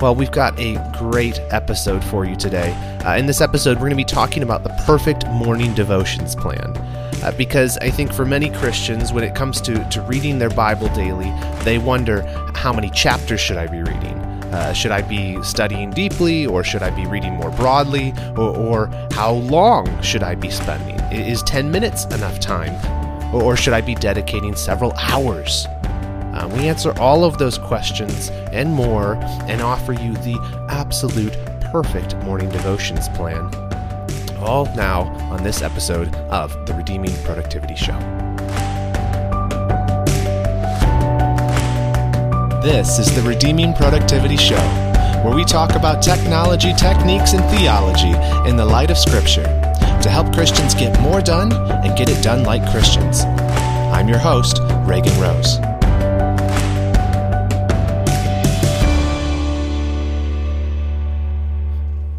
Well, we've got a great episode for you today. Uh, in this episode, we're going to be talking about the perfect morning devotions plan. Uh, because I think for many Christians, when it comes to, to reading their Bible daily, they wonder how many chapters should I be reading? Uh, should I be studying deeply, or should I be reading more broadly, or, or how long should I be spending? Is 10 minutes enough time, or, or should I be dedicating several hours? Uh, we answer all of those questions and more and offer you the absolute perfect morning devotions plan. All now on this episode of the Redeeming Productivity Show. This is the Redeeming Productivity Show, where we talk about technology, techniques, and theology in the light of Scripture to help Christians get more done and get it done like Christians. I'm your host, Reagan Rose.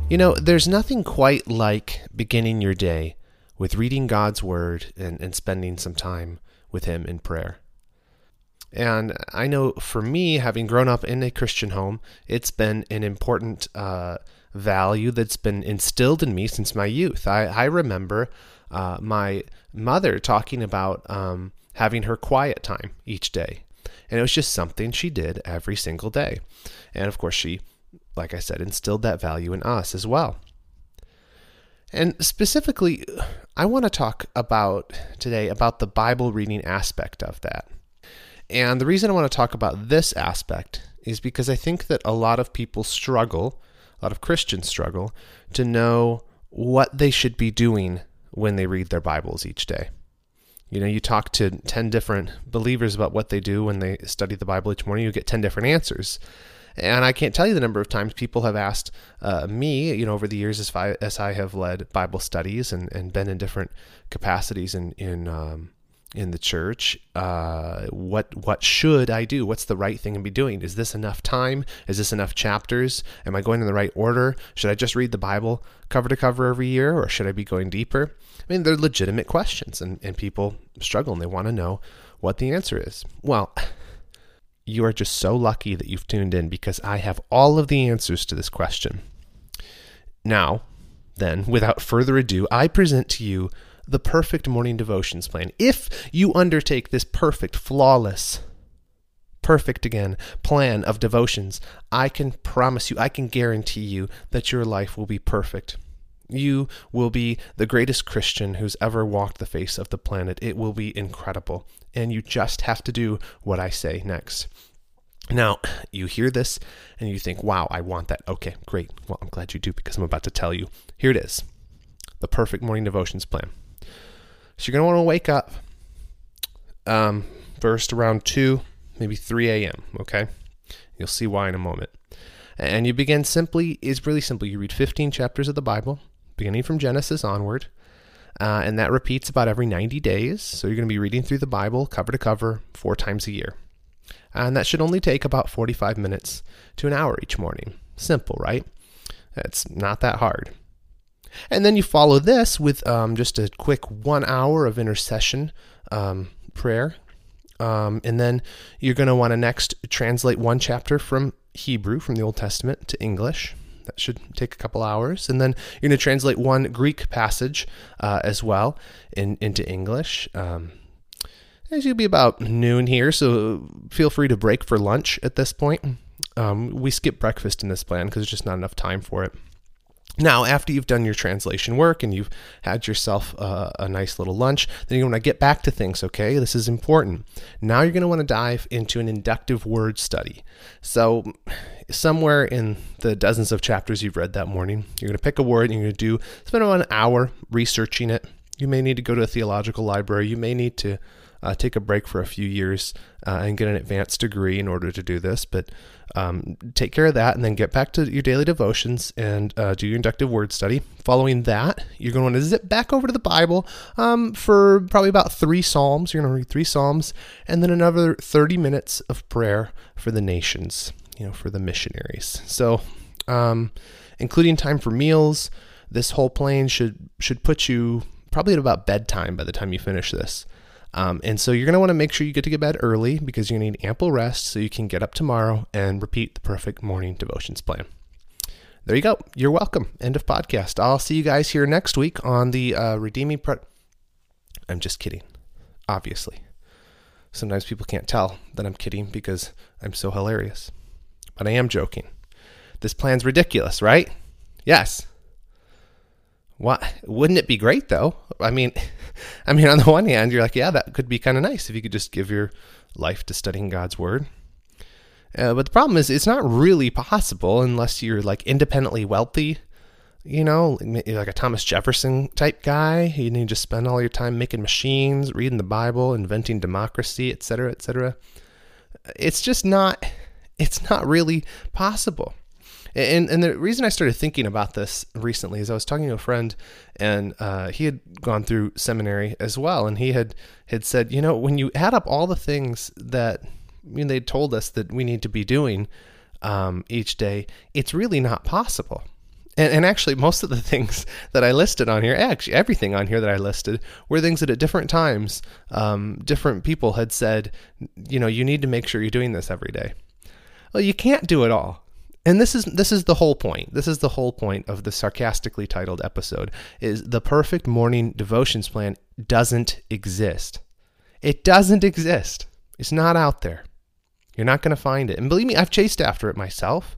You know, there's nothing quite like beginning your day with reading God's Word and, and spending some time with Him in prayer. And I know for me, having grown up in a Christian home, it's been an important uh, value that's been instilled in me since my youth. I, I remember uh, my mother talking about um, having her quiet time each day. And it was just something she did every single day. And of course, she like I said, instilled that value in us as well. And specifically, I want to talk about today about the Bible reading aspect of that. And the reason I want to talk about this aspect is because I think that a lot of people struggle, a lot of Christians struggle, to know what they should be doing when they read their Bibles each day. You know, you talk to 10 different believers about what they do when they study the Bible each morning, you get 10 different answers. And I can't tell you the number of times people have asked uh, me, you know, over the years as I, as I have led Bible studies and, and been in different capacities in in um, in the church, uh, what what should I do? What's the right thing to be doing? Is this enough time? Is this enough chapters? Am I going in the right order? Should I just read the Bible cover to cover every year, or should I be going deeper? I mean, they're legitimate questions, and, and people struggle and they want to know what the answer is. Well, you are just so lucky that you've tuned in because I have all of the answers to this question. Now, then, without further ado, I present to you the perfect morning devotions plan. If you undertake this perfect, flawless, perfect again plan of devotions, I can promise you, I can guarantee you that your life will be perfect. You will be the greatest Christian who's ever walked the face of the planet. It will be incredible. And you just have to do what I say next. Now, you hear this and you think, wow, I want that. Okay, great. Well, I'm glad you do because I'm about to tell you. Here it is the perfect morning devotions plan. So you're going to want to wake up um, first around 2, maybe 3 a.m., okay? You'll see why in a moment. And you begin simply, is really simple. You read 15 chapters of the Bible beginning from Genesis onward. Uh, and that repeats about every 90 days. So you're going to be reading through the Bible cover to cover four times a year. And that should only take about 45 minutes to an hour each morning. Simple, right? It's not that hard. And then you follow this with um, just a quick one hour of intercession um, prayer. Um, and then you're going to want to next translate one chapter from Hebrew, from the Old Testament, to English. That should take a couple hours. And then you're going to translate one Greek passage uh, as well in, into English. Um, it's going be about noon here, so feel free to break for lunch at this point. Um, we skip breakfast in this plan because there's just not enough time for it. Now, after you've done your translation work and you've had yourself uh, a nice little lunch, then you want to get back to things, okay? This is important. Now you're going to want to dive into an inductive word study. So, somewhere in the dozens of chapters you've read that morning, you're going to pick a word and you're going to do spend about an hour researching it. You may need to go to a theological library. You may need to uh, take a break for a few years uh, and get an advanced degree in order to do this. But um, take care of that and then get back to your daily devotions and uh, do your inductive word study. Following that, you're going to want to zip back over to the Bible um, for probably about three Psalms. You're going to read three Psalms and then another 30 minutes of prayer for the nations, you know, for the missionaries. So, um, including time for meals, this whole plan should should put you probably at about bedtime by the time you finish this. Um, and so you're going to want to make sure you get to get bed early because to need ample rest so you can get up tomorrow and repeat the perfect morning devotions plan. There you go. You're welcome. End of podcast. I'll see you guys here next week on the uh, Redeeming. Pre- I'm just kidding, obviously. Sometimes people can't tell that I'm kidding because I'm so hilarious. But I am joking. This plan's ridiculous, right? Yes. What wouldn't it be great though? I mean, I mean on the one hand, you're like, yeah, that could be kind of nice if you could just give your life to studying God's word. Uh, but the problem is, it's not really possible unless you're like independently wealthy you know, like a Thomas Jefferson type guy. You need to spend all your time making machines, reading the Bible, inventing democracy, etc., etc. It's just not. It's not really possible. And and the reason I started thinking about this recently is I was talking to a friend, and uh, he had gone through seminary as well, and he had had said, you know, when you add up all the things that I mean, they told us that we need to be doing um, each day, it's really not possible. And, and actually, most of the things that I listed on here, actually everything on here that I listed, were things that at different times, um, different people had said, you know, you need to make sure you're doing this every day. Well, you can't do it all. And this is this is the whole point. This is the whole point of the sarcastically titled episode is the perfect morning devotions plan doesn't exist. It doesn't exist. It's not out there. You're not going to find it. And believe me, I've chased after it myself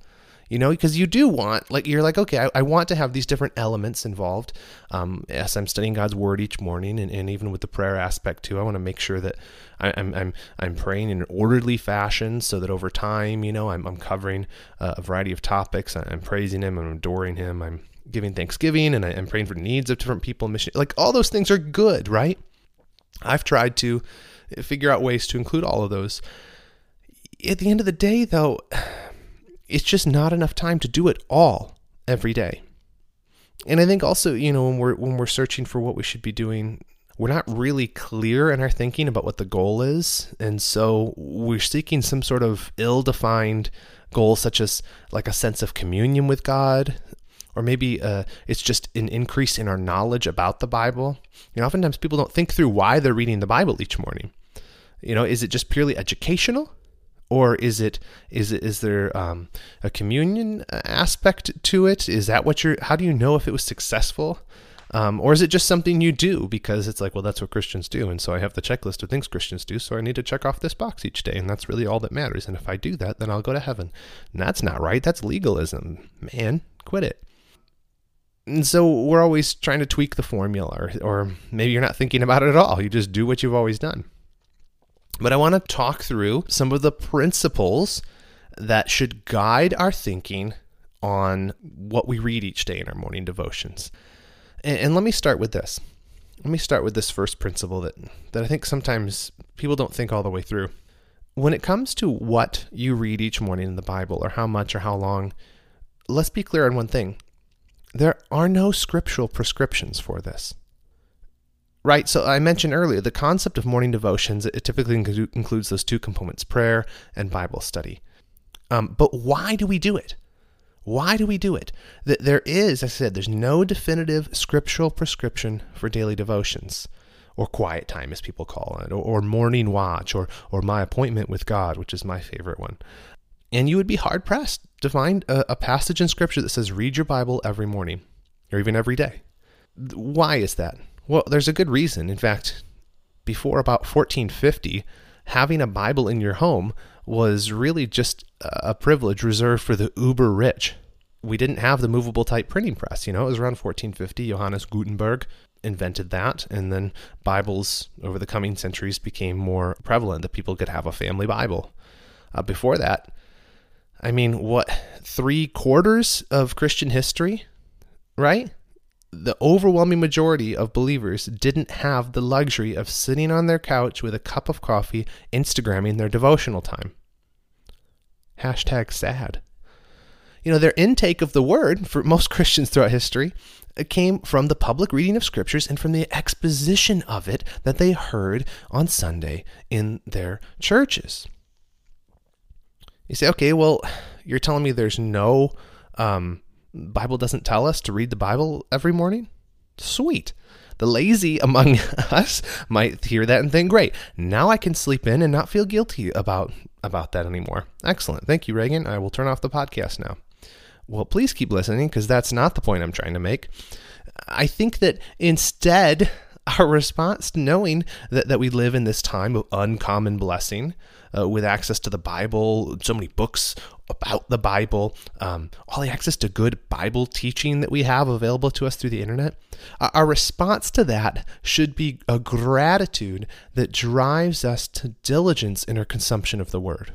you know, because you do want, like, you're like, okay, I, I want to have these different elements involved. Um, as I'm studying God's word each morning, and, and even with the prayer aspect too, I want to make sure that I, am I'm, I'm praying in an orderly fashion so that over time, you know, I'm, I'm covering a variety of topics. I'm praising Him, I'm adoring Him, I'm giving thanksgiving, and I, am praying for the needs of different people. Mission, like all those things are good, right? I've tried to figure out ways to include all of those. At the end of the day, though, it's just not enough time to do it all every day. And I think also, you know, when we're when we're searching for what we should be doing, we're not really clear in our thinking about what the goal is, and so we're seeking some sort of ill-defined goal, such as like a sense of communion with God, or maybe uh, it's just an increase in our knowledge about the Bible. You know, oftentimes people don't think through why they're reading the Bible each morning. You know, is it just purely educational? or is it is it is there um, a communion aspect to it? Is that what you're? How do you know if it was successful? Um, or is it just something you do because it's like, well, that's what Christians do, and so I have the checklist of things Christians do, so I need to check off this box each day, and that's really all that matters. And if I do that, then I'll go to heaven. And that's not right. That's legalism, man. Quit it. And so we're always trying to tweak the formula, or, or maybe you're not thinking about it at all. You just do what you've always done. But I want to talk through some of the principles that should guide our thinking on what we read each day in our morning devotions. And, and, let me start with this. Let me start with this first principle that, that I think sometimes people don't think all the way through. When it comes to what you read each morning in the Bible, or how much or how long, let's be clear on one thing. There are no scriptural prescriptions for this. Right. So I mentioned earlier the concept of morning devotions. It typically includes those two components: prayer and Bible study. Um, but why do we do it? Why do we do it? There is, I said, there's no definitive scriptural prescription for daily devotions, or quiet time, as people call it, or, or morning watch, or or my appointment with God, which is my favorite one. And you would be hard pressed to find a, a passage in Scripture that says read your Bible every morning, or even every day. Why is that? Well, there's a good reason. In fact, before about 1450, having a Bible in your home was really just a privilege reserved for the uber rich. We didn't have the movable type printing press. You know, it was around 1450. Johannes Gutenberg invented that, and then Bibles over the coming centuries became more prevalent that people could have a family Bible. Uh, before that, I mean, what, three quarters of Christian history, right? The overwhelming majority of believers didn't have the luxury of sitting on their couch with a cup of coffee, Instagramming their devotional time. Hashtag sad. You know, their intake of the word for most Christians throughout history came from the public reading of scriptures and from the exposition of it that they heard on Sunday in their churches. You say, okay, well, you're telling me there's no um, Bible doesn't tell us to read the Bible every morning? Sweet. The lazy among us might hear that and think, great, now I can sleep in and not feel guilty about, about that anymore. Excellent. Thank you, Reagan. I will turn off the podcast now. Well, please keep listening because that's not the point I'm trying to make. I think that instead, our response to knowing that, that we live in this time of uncommon blessing uh, with access to the Bible, so many books about the Bible, um, all the access to good Bible teaching that we have available to us through the internet, our response to that should be a gratitude that drives us to diligence in our consumption of the Word.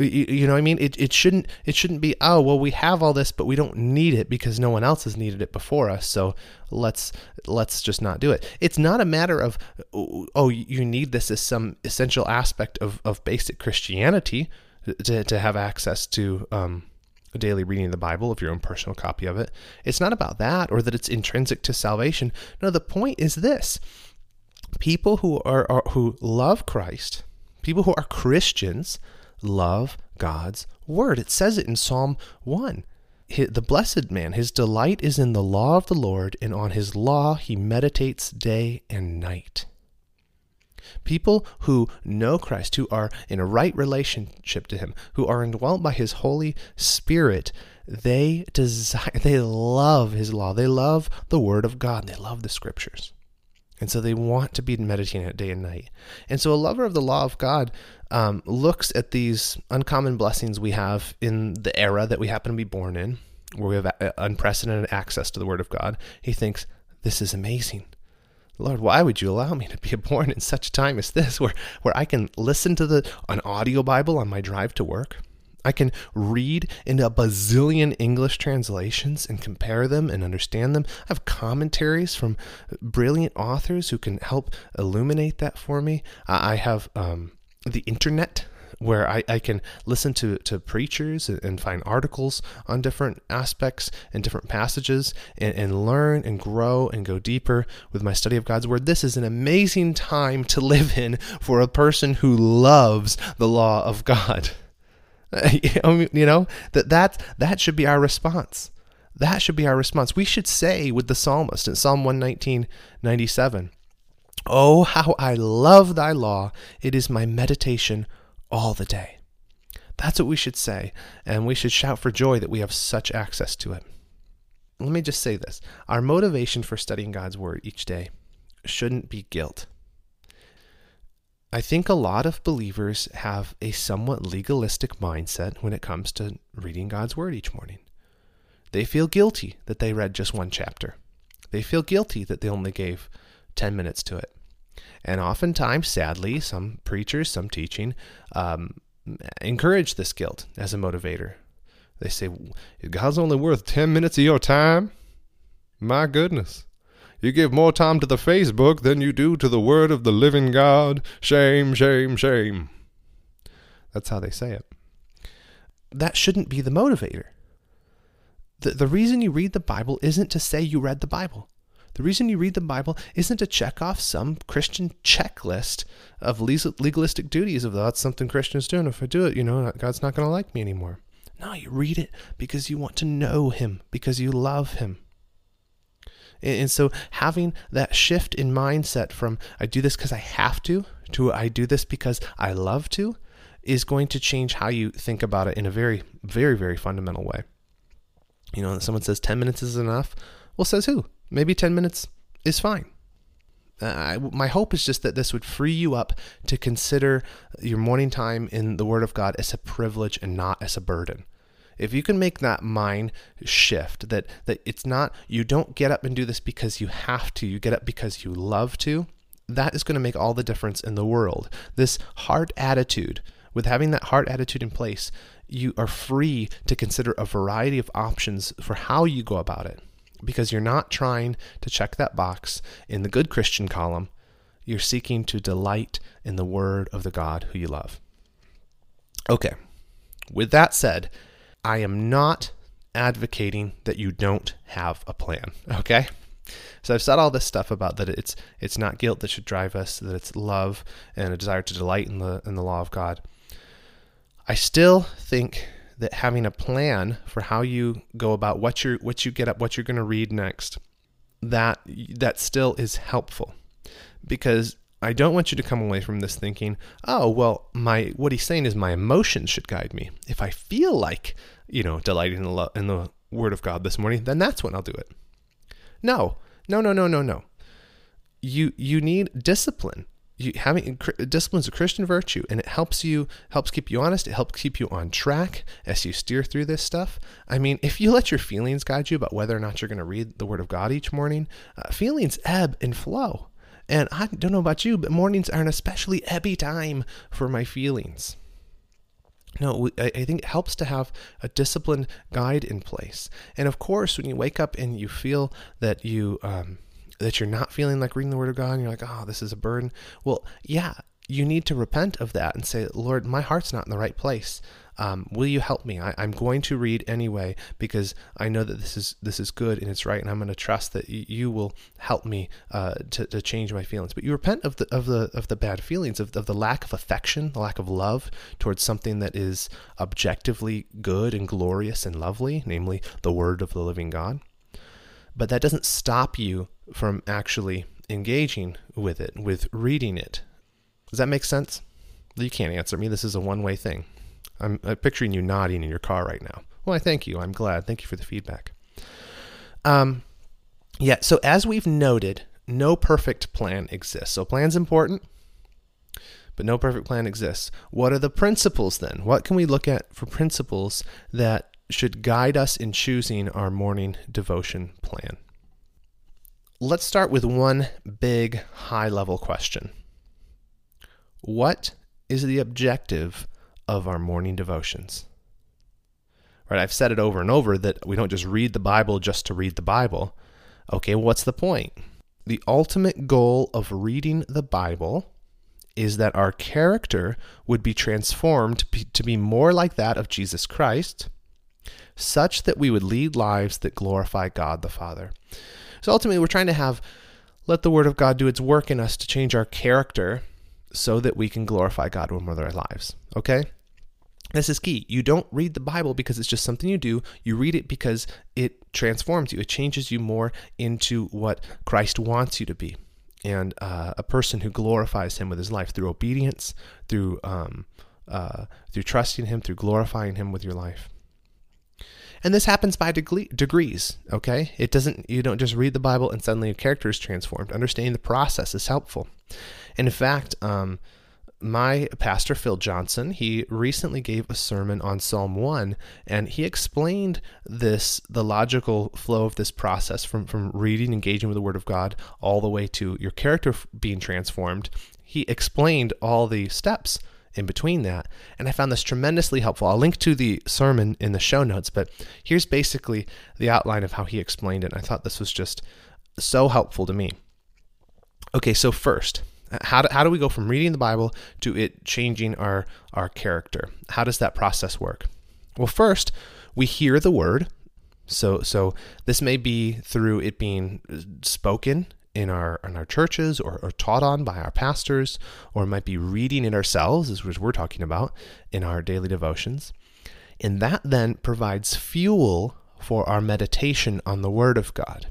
You, you know what I mean? It, it shouldn't it shouldn't be oh well we have all this but we don't need it because no one else has needed it before us so let's let's just not do it. It's not a matter of oh you need this as some essential aspect of, of basic Christianity to, to have access to um, a daily reading of the Bible of your own personal copy of it. It's not about that or that it's intrinsic to salvation. No, the point is this: people who are, are who love Christ, people who are Christians love God's word. It says it in Psalm 1. The blessed man, his delight is in the law of the Lord, and on his law he meditates day and night. People who know Christ, who are in a right relationship to him, who are indwelt by his Holy Spirit, they desire they love his law. They love the word of God. They love the scriptures. And so they want to be meditating it day and night. And so a lover of the law of God um, looks at these uncommon blessings we have in the era that we happen to be born in, where we have unprecedented access to the Word of God. He thinks, This is amazing. Lord, why would you allow me to be born in such a time as this, where, where I can listen to the an audio Bible on my drive to work? I can read into a bazillion English translations and compare them and understand them. I have commentaries from brilliant authors who can help illuminate that for me. I have um, the internet where I, I can listen to, to preachers and find articles on different aspects and different passages and, and learn and grow and go deeper with my study of God's Word. This is an amazing time to live in for a person who loves the law of God. Um, you know that that that should be our response. That should be our response. We should say with the psalmist in Psalm 119, 97, Oh, how I love thy law! It is my meditation all the day. That's what we should say, and we should shout for joy that we have such access to it. Let me just say this our motivation for studying God's Word each day shouldn't be guilt. I think a lot of believers have a somewhat legalistic mindset when it comes to reading God's Word each morning. They feel guilty that they read just one chapter. They feel guilty that they only gave 10 minutes to it. And oftentimes, sadly, some preachers, some teaching, um, encourage this guilt as a motivator. They say, God's only worth 10 minutes of your time? My goodness. You give more time to the Facebook than you do to the word of the living God. Shame, shame, shame. That's how they say it. That shouldn't be the motivator. The, the reason you read the Bible isn't to say you read the Bible. The reason you read the Bible isn't to check off some Christian checklist of legalistic duties of that's something Christians do. And if I do it, you know, God's not going to like me anymore. No, you read it because you want to know Him, because you love Him. And so having that shift in mindset from I do this because I have to to I do this because I love to is going to change how you think about it in a very, very, very fundamental way. You know, someone says 10 minutes is enough. Well, says who? Maybe 10 minutes is fine. Uh, my hope is just that this would free you up to consider your morning time in the Word of God as a privilege and not as a burden if you can make that mind shift that that it's not you don't get up and do this because you have to you get up because you love to that is going to make all the difference in the world. This heart attitude with having that heart attitude in place you are free to consider a variety of options for how you go about it. Because you're not trying to check that box in the good christian column. You're seeking to delight in the word of the god who you love. Okay. With that said I am not advocating that you don't have a plan, okay? So I've said all this stuff about that it's it's not guilt that should drive us, that it's love and a desire to delight in the in the law of God. I still think that having a plan for how you go about what you what you get up, what you're going to read next, that that still is helpful because I don't want you to come away from this thinking, "Oh, well, my what he's saying is my emotions should guide me. If I feel like, you know, delighting in the, lo- in the word of God this morning, then that's when I'll do it." No. No, no, no, no, no. You you need discipline you having discipline is a Christian virtue, and it helps you helps keep you honest. It helps keep you on track as you steer through this stuff. I mean, if you let your feelings guide you about whether or not you're going to read the Word of God each morning, uh, feelings ebb and flow. And I don't know about you, but mornings are an especially ebby time for my feelings. No, I, I think it helps to have a disciplined guide in place. And of course, when you wake up and you feel that you um, that you're not feeling like reading the Word of God and you're like, oh, this is a burden. Well, yeah, you need to repent of that and say, Lord, my heart's not in the right place. Um, will you help me? I, am going to read anyway because I know that this is this is good and it's right, and I'm going to trust that y- you will help me uh, to, to change my feelings. But you repent of the of the of the bad feelings, of, of the lack of affection, the lack of love towards something that is objectively good and glorious and lovely, namely the Word of the living God. But that doesn't stop you from actually engaging with it, with reading it. Does that make sense? You can't answer me. This is a one way thing. I'm, picturing you nodding in your car right now. Well, I thank you. I'm glad. Thank you for the feedback. Um, yeah, so as we've noted, no perfect plan exists. So, plan's important, but no perfect plan exists. What are the principles then? What can we look at for principles that should guide us in choosing our morning devotion plan? Let's start with one big high level question What is the objective of our morning devotions? Right, I've said it over and over that we don't just read the Bible just to read the Bible. Okay, what's the point? The ultimate goal of reading the Bible is that our character would be transformed to be more like that of Jesus Christ, such that we would lead lives that glorify God the Father. So ultimately, we're trying to have let the Word of God do its work in us to change our character so that we can glorify God when we're our lives. Okay? This is key. You don't read the Bible because it's just something you do. You read it because it transforms you. It changes you more into what Christ wants you to be, and uh, a person who glorifies Him with his life through obedience, through um, uh, through trusting Him, through glorifying Him with your life. And this happens by degrees, okay? It doesn't, you don't just read the Bible and suddenly a character is transformed. Understanding the process is helpful. And in fact, um, my pastor, Phil Johnson, he recently gave a sermon on Psalm 1, and he explained this, the logical flow of this process from, from reading, engaging with the Word of God, all the way to your character being transformed. He explained all the steps in between that. And I found this tremendously helpful. I'll link to the sermon in the show notes, but here's basically the outline of how he explained it. I thought this was just so helpful to me. Okay, so first, how do, how do we go from reading the Bible to it changing our, our character? How does that process work? Well, first, we hear the word. So, so this may be through it being spoken in our in our churches or, or taught on by our pastors, or might be reading it ourselves, as we're talking about in our daily devotions. And that then provides fuel for our meditation on the Word of God.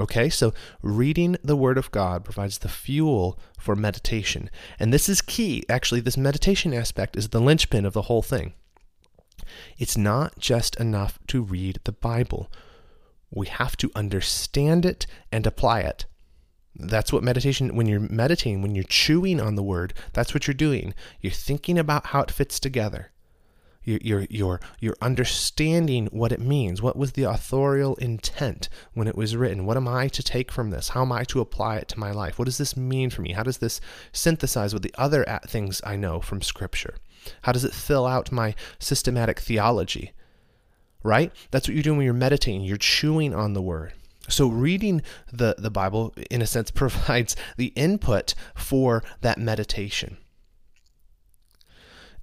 Okay, so reading the Word of God provides the fuel for meditation. And this is key. Actually, this meditation aspect is the linchpin of the whole thing. It's not just enough to read the Bible. We have to understand it and apply it. That's what meditation, when you're meditating, when you're chewing on the word, that's what you're doing. You're thinking about how it fits together. You're, you're, you're, understanding what it means. What was the authorial intent when it was written? What am I to take from this? How am I to apply it to my life? What does this mean for me? How does this synthesize with the other things I know from Scripture? How does it fill out my systematic theology? right? That's what you're doing when you're meditating. You're chewing on the word. So reading the, the Bible, in a sense, provides the input for that meditation.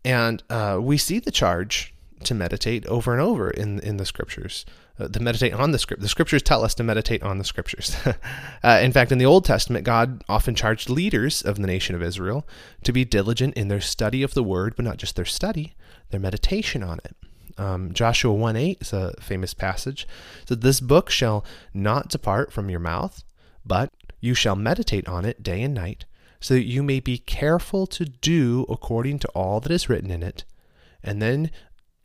And uh, we see the charge to meditate over and over in, in the scriptures. Uh, to meditate on the script. The scriptures tell us to meditate on the scriptures. uh, in fact, in the Old Testament, God often charged leaders of the nation of Israel to be diligent in their study of the word, but not just their study, their meditation on it. Um, Joshua 1 8 is a famous passage. So this book shall not depart from your mouth, but you shall meditate on it day and night, so that you may be careful to do according to all that is written in it. And then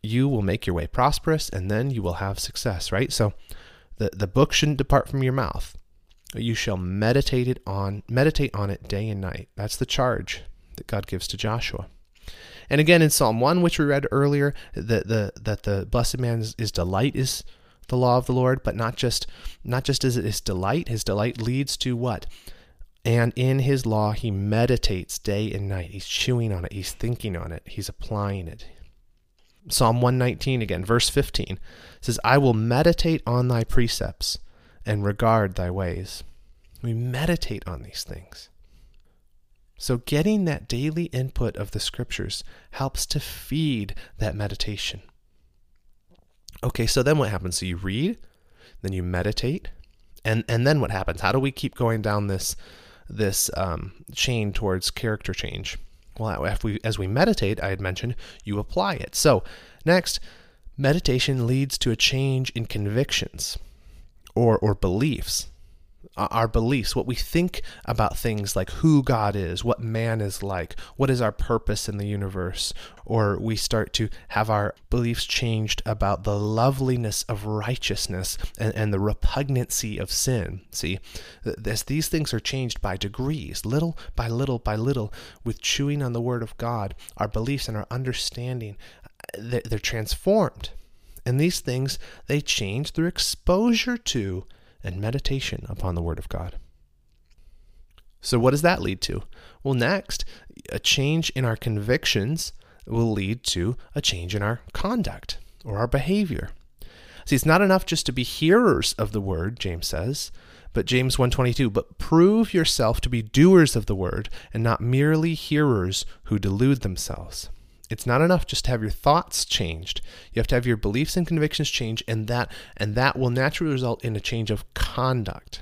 you will make your way prosperous, and then you will have success, right? So the, the book shouldn't depart from your mouth. You shall meditate it on meditate on it day and night. That's the charge that God gives to Joshua. And again in Psalm 1, which we read earlier, that the that the blessed man's his delight is the law of the Lord, but not just not just as his delight, his delight leads to what? And in his law he meditates day and night. He's chewing on it, he's thinking on it, he's applying it. Psalm 119 again, verse 15 says, I will meditate on thy precepts and regard thy ways. We meditate on these things. So, getting that daily input of the scriptures helps to feed that meditation. Okay, so then what happens? So, you read, then you meditate, and, and then what happens? How do we keep going down this, this um, chain towards character change? Well, after we, as we meditate, I had mentioned, you apply it. So, next, meditation leads to a change in convictions or, or beliefs our beliefs, what we think about things like who God is, what man is like, what is our purpose in the universe, or we start to have our beliefs changed about the loveliness of righteousness and, and the repugnancy of sin. See, as these things are changed by degrees, little by little by little, with chewing on the Word of God, our beliefs and our understanding, uh, they're transformed. And these things, they change through exposure to and meditation upon the Word of God. So, what does that lead to? Well, next, a change in our convictions will lead to a change in our conduct or our behavior. See, it's not enough just to be hearers of the word, James says, but James 122, but prove yourself to be doers of the word and not merely hearers who delude themselves. It's not enough just to have your thoughts changed. You have to have your beliefs and convictions change and that and that will naturally result in a change of conduct.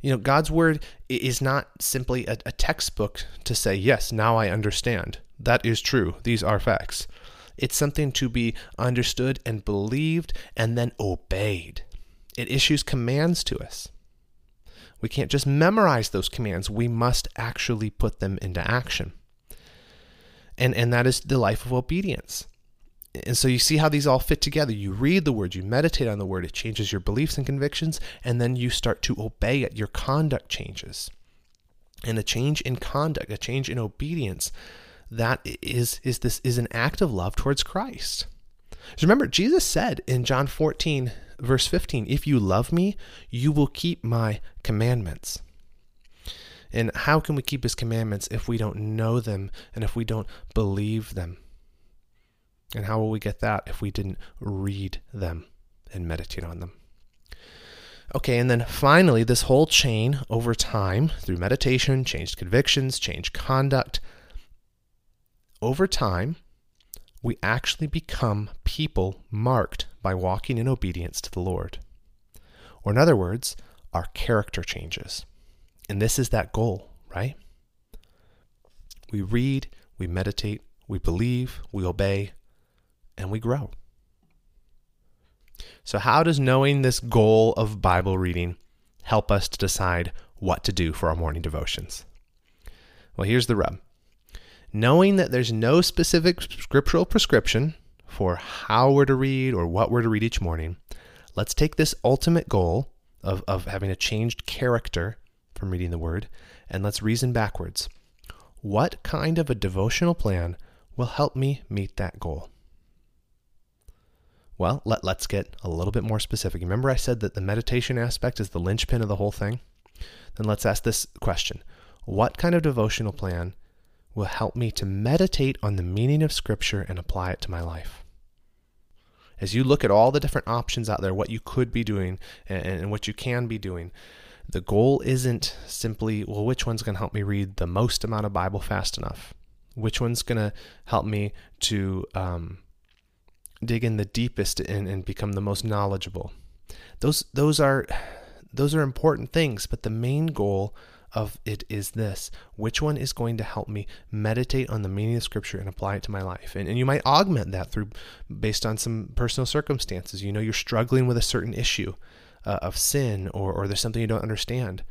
You know, God's word is not simply a, a textbook to say, "Yes, now I understand." That is true. These are facts. It's something to be understood and believed and then obeyed. It issues commands to us. We can't just memorize those commands, we must actually put them into action and and that is the life of obedience. And so you see how these all fit together. You read the word you meditate on the word it changes your beliefs and convictions and then you start to obey it. Your conduct changes. And a change in conduct a change in obedience that is is this is an act of love towards Christ. So remember Jesus said in John 14 verse 15 if you love me you will keep my commandments and how can we keep his commandments if we don't know them and if we don't believe them? And how will we get that if we didn't read them and meditate on them? Okay, and then finally, this whole chain over time through meditation, changed convictions, changed conduct. Over time, we actually become people marked by walking in obedience to the Lord. Or, in other words, our character changes. And this is that goal, right? We read, we meditate, we believe, we obey, and we grow. So, how does knowing this goal of Bible reading help us to decide what to do for our morning devotions? Well, here's the rub knowing that there's no specific scriptural prescription for how we're to read or what we're to read each morning, let's take this ultimate goal of, of having a changed character from reading the Word, and let's reason backwards. What kind of a devotional plan will help me meet that goal? Well, let, let's get a little bit more specific. Remember, I said that the meditation aspect is the linchpin of the whole thing? Then let's ask this question What kind of devotional plan will help me to meditate on the meaning of Scripture and apply it to my life? As you look at all the different options out there, what you could be doing and, and what you can be doing, the goal isn't simply, well, which one's going to help me read the most amount of Bible fast enough? Which one's going to help me to um, dig in the deepest and, and become the most knowledgeable? Those, those, are, those are important things, but the main goal of it is this which one is going to help me meditate on the meaning of Scripture and apply it to my life? And, and you might augment that through based on some personal circumstances. You know, you're struggling with a certain issue uh, of sin or, or there's something you don't understand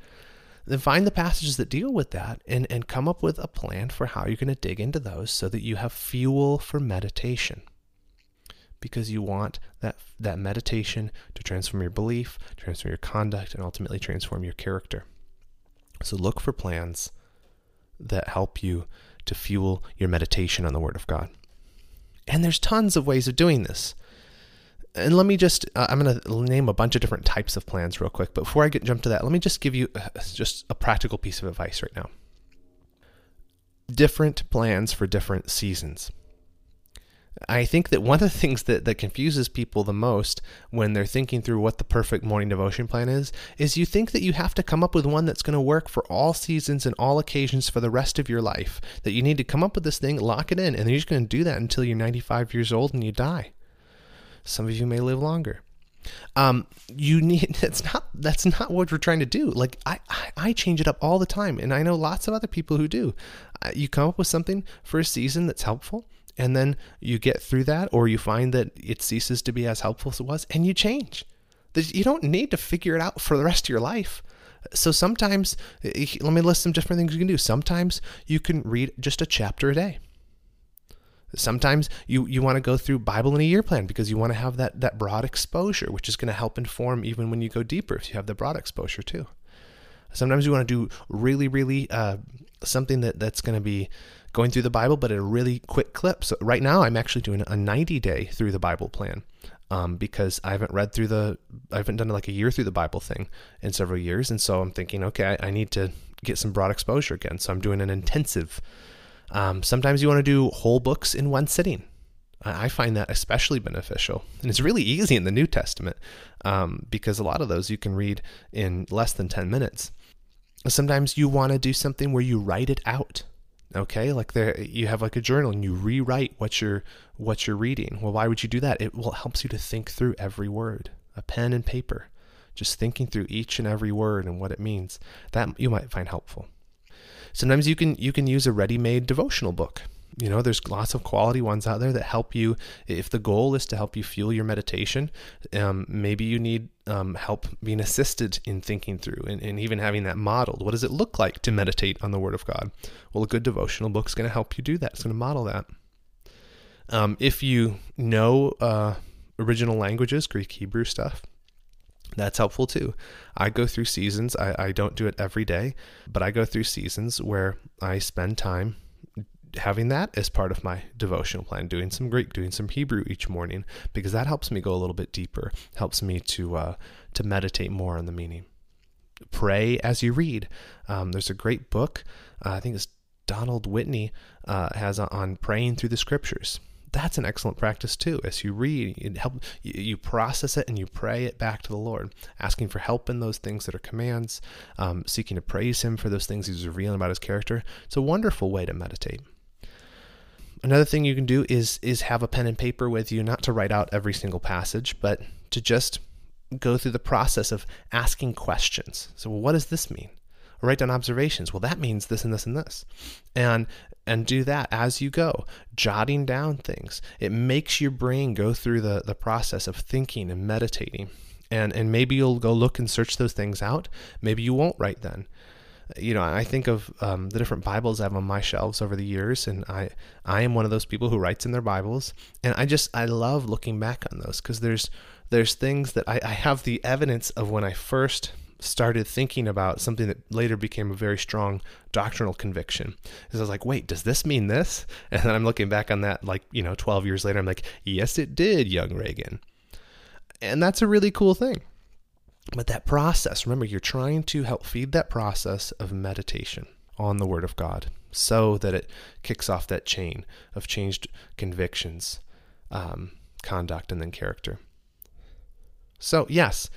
then find the passages that deal with that and, and come up with a plan for how you're going to dig into those so that you have fuel for meditation. Because you want that, that meditation to transform your belief, transform your conduct, and ultimately transform your character. So look for plans that help you to fuel your meditation on the Word of God. And there's tons of ways of doing this and let me just uh, i'm going to name a bunch of different types of plans real quick but before i get jump to that let me just give you uh, just a practical piece of advice right now different plans for different seasons I think that one of the things that, that confuses people the most when they're thinking through what the perfect morning devotion plan is, is you think that you have to come up with one that's going to work for all seasons and all occasions for the rest of your life. That you need to come up with this thing, lock it in, and you're just going to do that until you're 95 years old and you die. Some of you may live longer. Um, you need that's not that's not what we're trying to do. Like I, I, I change it up all the time, and I know lots of other people who do. Uh, you come up with something for a season that's helpful, and then you get through that, or you find that it ceases to be as helpful as it was, and you change. You don't need to figure it out for the rest of your life. So sometimes, let me list some different things you can do. Sometimes you can read just a chapter a day. Sometimes you, you want to go through Bible in a year plan because you want to have that, that broad exposure, which is going to help inform even when you go deeper if you have the broad exposure too. Sometimes you want to do really, really uh, something that, that's going to be going through the Bible, but at a really quick clip. So right now, I'm actually doing a 90 day through the Bible plan um, because I haven't read through the, I haven't done like a year through the Bible thing in several years. And so I'm thinking, okay, I, I need to get some broad exposure again. So I'm doing an intensive um, sometimes you want to do whole books in one sitting. I find that especially beneficial. And it's really easy in the New Testament um, because a lot of those you can read in less than 10 minutes. Sometimes you want to do something where you write it out. Okay, like there you have like a journal and you rewrite what you're what you're reading. Well, why would you do that? It will helps you to think through every word. A pen and paper, just thinking through each and every word and what it means. That you might find helpful. Sometimes you can you can use a ready-made devotional book. You know, there's lots of quality ones out there that help you. If the goal is to help you fuel your meditation, um, maybe you need um, help being assisted in thinking through and, and even having that modeled. What does it look like to meditate on the Word of God? Well, a good devotional book is going to help you do that. It's going to model that. Um, if you know uh, original languages, Greek, Hebrew stuff, that's helpful too. I go through seasons. I, I don't do it every day, but I go through seasons where I spend time having that as part of my devotional plan, doing some Greek, doing some Hebrew each morning, because that helps me go a little bit deeper, helps me to uh, to meditate more on the meaning. Pray as you read. Um, there's a great book. Uh, I think it's Donald Whitney uh, has on praying through the scriptures that's an excellent practice too. As you read, you help you, process it and you pray it back to the Lord, asking for help in those things that are commands, um, seeking to praise Him for those things He's revealing about His character. It's a wonderful way to meditate. Another thing you can do is is have a pen and paper with you, not to write out every single passage, but to just go through the process of asking questions. So, well, what does this mean? Write down observations. Well, that means this and this and this. And and do that as you go, jotting down things. It makes your brain go through the, the process of thinking and meditating. And, and maybe you'll go look and search those things out. Maybe you won't write then. You know, I think of um, the different Bibles I have on my shelves over the years, and I I am one of those people who writes in their Bibles, and I just I love looking back on those because there's there's things that I, I have the evidence of when I first started thinking about something that later became a very strong doctrinal conviction. Because I was like, wait, does this mean this? And then I'm looking back on that, like, you know, 12 years later, I'm like, yes, it did, young Reagan. And that's a really cool thing. But that process, remember, you're trying to help feed that process of meditation on the Word of God so that it kicks off that chain of changed convictions, um, conduct, and then character. So, yes,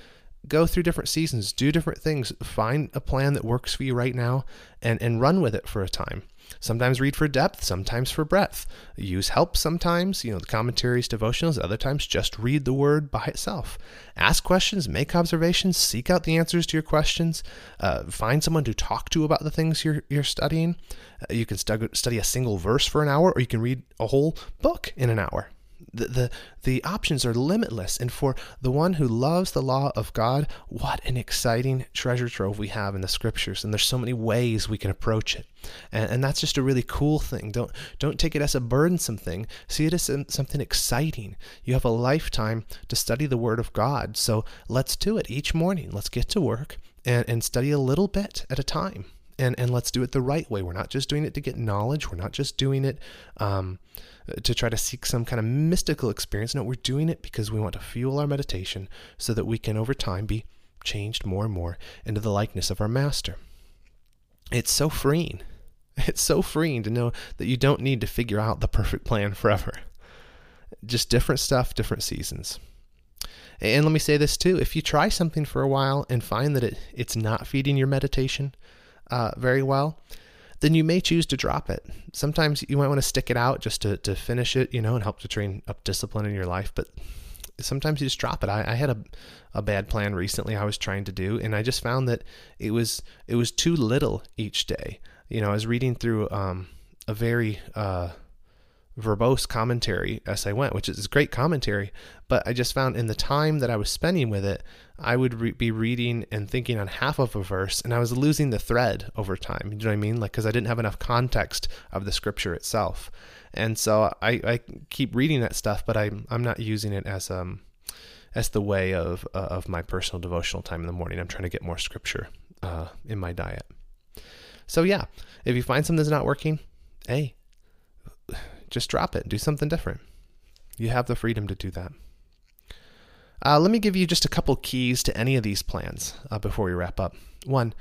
go through different seasons, do different things, find a plan that works for you right now, and and run with it for a time. Sometimes read for depth, sometimes for breadth. Use help sometimes, you know, the commentaries, devotionals, other times just read the word by itself. Ask questions, make observations, seek out the answers to your questions. Uh, find someone to talk to about the things you're, you're studying. Uh, you can stu- study a single verse for an hour, or you can read a whole book in an hour the, the, the options are limitless. And for the one who loves the law of God, what an exciting treasure trove we have in the scriptures. And there's so many ways we can approach it. And, and that's just a really cool thing. Don't, don't take it as a burdensome thing. See it as something exciting. You have a lifetime to study the Word of God. So let's do it each morning. Let's get to work and, and study a little bit at a time. And, and let's do it the right way. We're not just doing it to get knowledge. We're not just doing it um, to try to seek some kind of mystical experience. No, we're doing it because we want to fuel our meditation so that we can over time be changed more and more into the likeness of our master. It's so freeing. It's so freeing to know that you don't need to figure out the perfect plan forever. Just different stuff, different seasons. And let me say this too if you try something for a while and find that it, it's not feeding your meditation uh, very well, then you may choose to drop it. Sometimes you might want to stick it out just to, to finish it, you know, and help to train up discipline in your life. But sometimes you just drop it. I, I had a, a bad plan recently I was trying to do, and I just found that it was it was too little each day. You know, I was reading through um, a very uh, verbose commentary as I went, which is great commentary. But I just found in the time that I was spending with it, I would re- be reading and thinking on half of a verse, and I was losing the thread over time. You know what I mean? Like, because I didn't have enough context of the scripture itself. And so I, I keep reading that stuff, but I'm, I'm not using it as, um, as the way of, uh, of my personal devotional time in the morning. I'm trying to get more scripture uh, in my diet. So, yeah, if you find something that's not working, hey, just drop it. And do something different. You have the freedom to do that. Uh, let me give you just a couple keys to any of these plans uh, before we wrap up. One,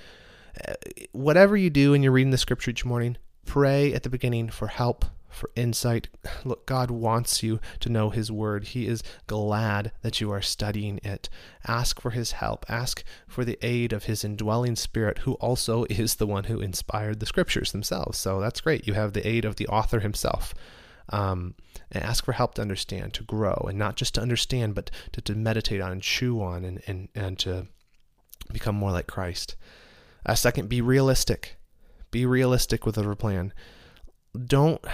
uh, whatever you do and you're reading the scripture each morning, pray at the beginning for help, for insight. Look, God wants you to know His Word. He is glad that you are studying it. Ask for His help. Ask for the aid of His indwelling Spirit, who also is the one who inspired the Scriptures themselves. So that's great. You have the aid of the author himself um, and ask for help to understand, to grow, and not just to understand, but to, to meditate on and chew on and, and, and to become more like Christ. Uh, second, be realistic. Be realistic with a plan. Don't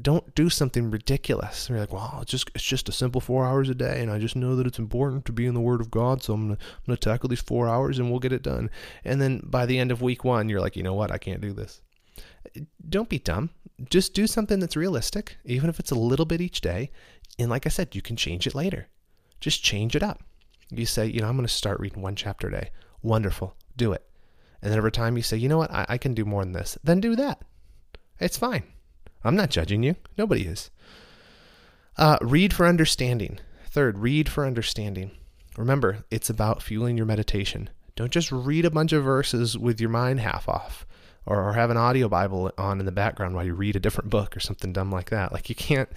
don't do something ridiculous. You're like, well, it's just it's just a simple four hours a day, and I just know that it's important to be in the Word of God, so I'm gonna I'm gonna tackle these four hours and we'll get it done. And then by the end of week one, you're like, you know what, I can't do this. Don't be dumb just do something that's realistic, even if it's a little bit each day. And like I said, you can change it later. Just change it up. You say, you know, I'm going to start reading one chapter a day. Wonderful. Do it. And then over time, you say, you know what? I, I can do more than this. Then do that. It's fine. I'm not judging you. Nobody is. Uh, read for understanding. Third, read for understanding. Remember, it's about fueling your meditation. Don't just read a bunch of verses with your mind half off or, or have an audio Bible on in the background while you read a different book or something dumb like that. Like you can't,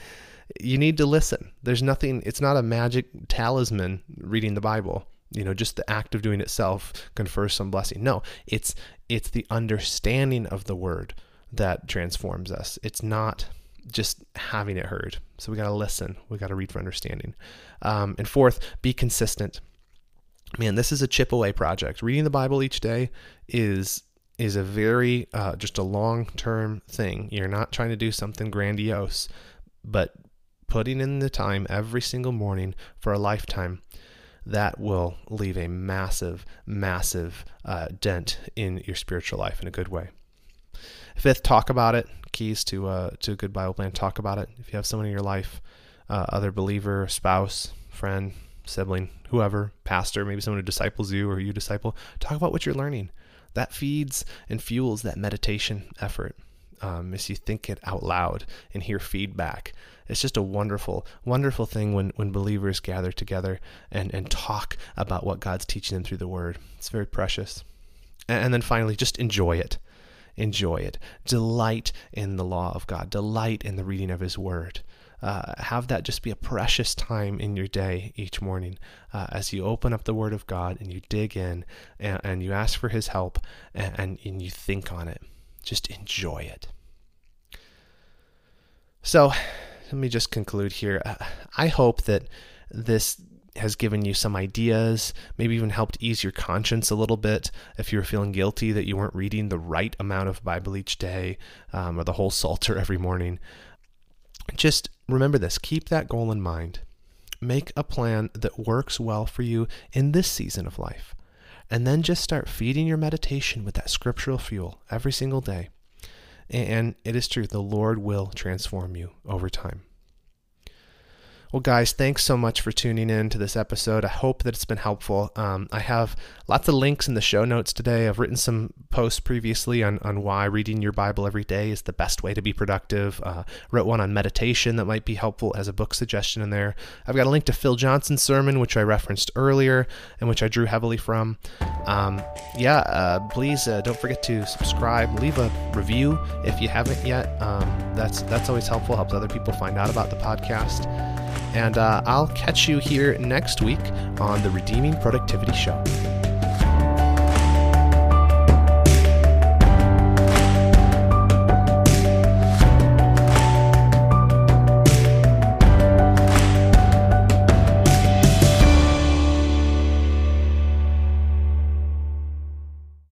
you need to listen. There's nothing, it's not a magic talisman reading the Bible. You know, just the act of doing itself confers some blessing. No, it's it's the understanding of the word that transforms us. It's not just having it heard. So we got to listen. We got to read for understanding. Um, and fourth, be consistent. Man, this is a chip away project. Reading the Bible each day is is a very uh, just a long term thing. You're not trying to do something grandiose, but putting in the time every single morning for a lifetime that will leave a massive, massive uh, dent in your spiritual life in a good way. Fifth, talk about it. Keys to uh, to a good Bible plan. Talk about it. If you have someone in your life, uh, other believer, spouse, friend, sibling, whoever, pastor, maybe someone who disciples you or you disciple, talk about what you're learning that feeds and fuels that meditation effort. Um, as you think it out loud and hear feedback. It's just a wonderful, wonderful thing when, when believers gather together and, and talk about what God's teaching them through the Word. It's very precious. And, and then finally, just enjoy it. Enjoy it. Delight in the law of God. Delight in the reading of His Word uh, have that just be a precious time in your day each morning uh, as you open up the Word of God and you dig in and, and you ask for His help and, and, and you think on it. Just enjoy it. So, let me just conclude here. Uh, I hope that this has given you some ideas, maybe even helped ease your conscience a little bit if you were feeling guilty that you weren't reading the right amount of Bible each day um, or the whole Psalter every morning. Just remember this keep that goal in mind. Make a plan that works well for you in this season of life. And then just start feeding your meditation with that scriptural fuel every single day. And it is true, the Lord will transform you over time. Well, guys, thanks so much for tuning in to this episode. I hope that it's been helpful. Um, I have lots of links in the show notes today. I've written some posts previously on, on why reading your Bible every day is the best way to be productive. Uh, wrote one on meditation that might be helpful as a book suggestion in there. I've got a link to Phil Johnson's sermon, which I referenced earlier and which I drew heavily from. Um, yeah, uh, please uh, don't forget to subscribe, leave a review if you haven't yet. Um, that's that's always helpful. Helps other people find out about the podcast. And uh, I'll catch you here next week on the Redeeming Productivity Show.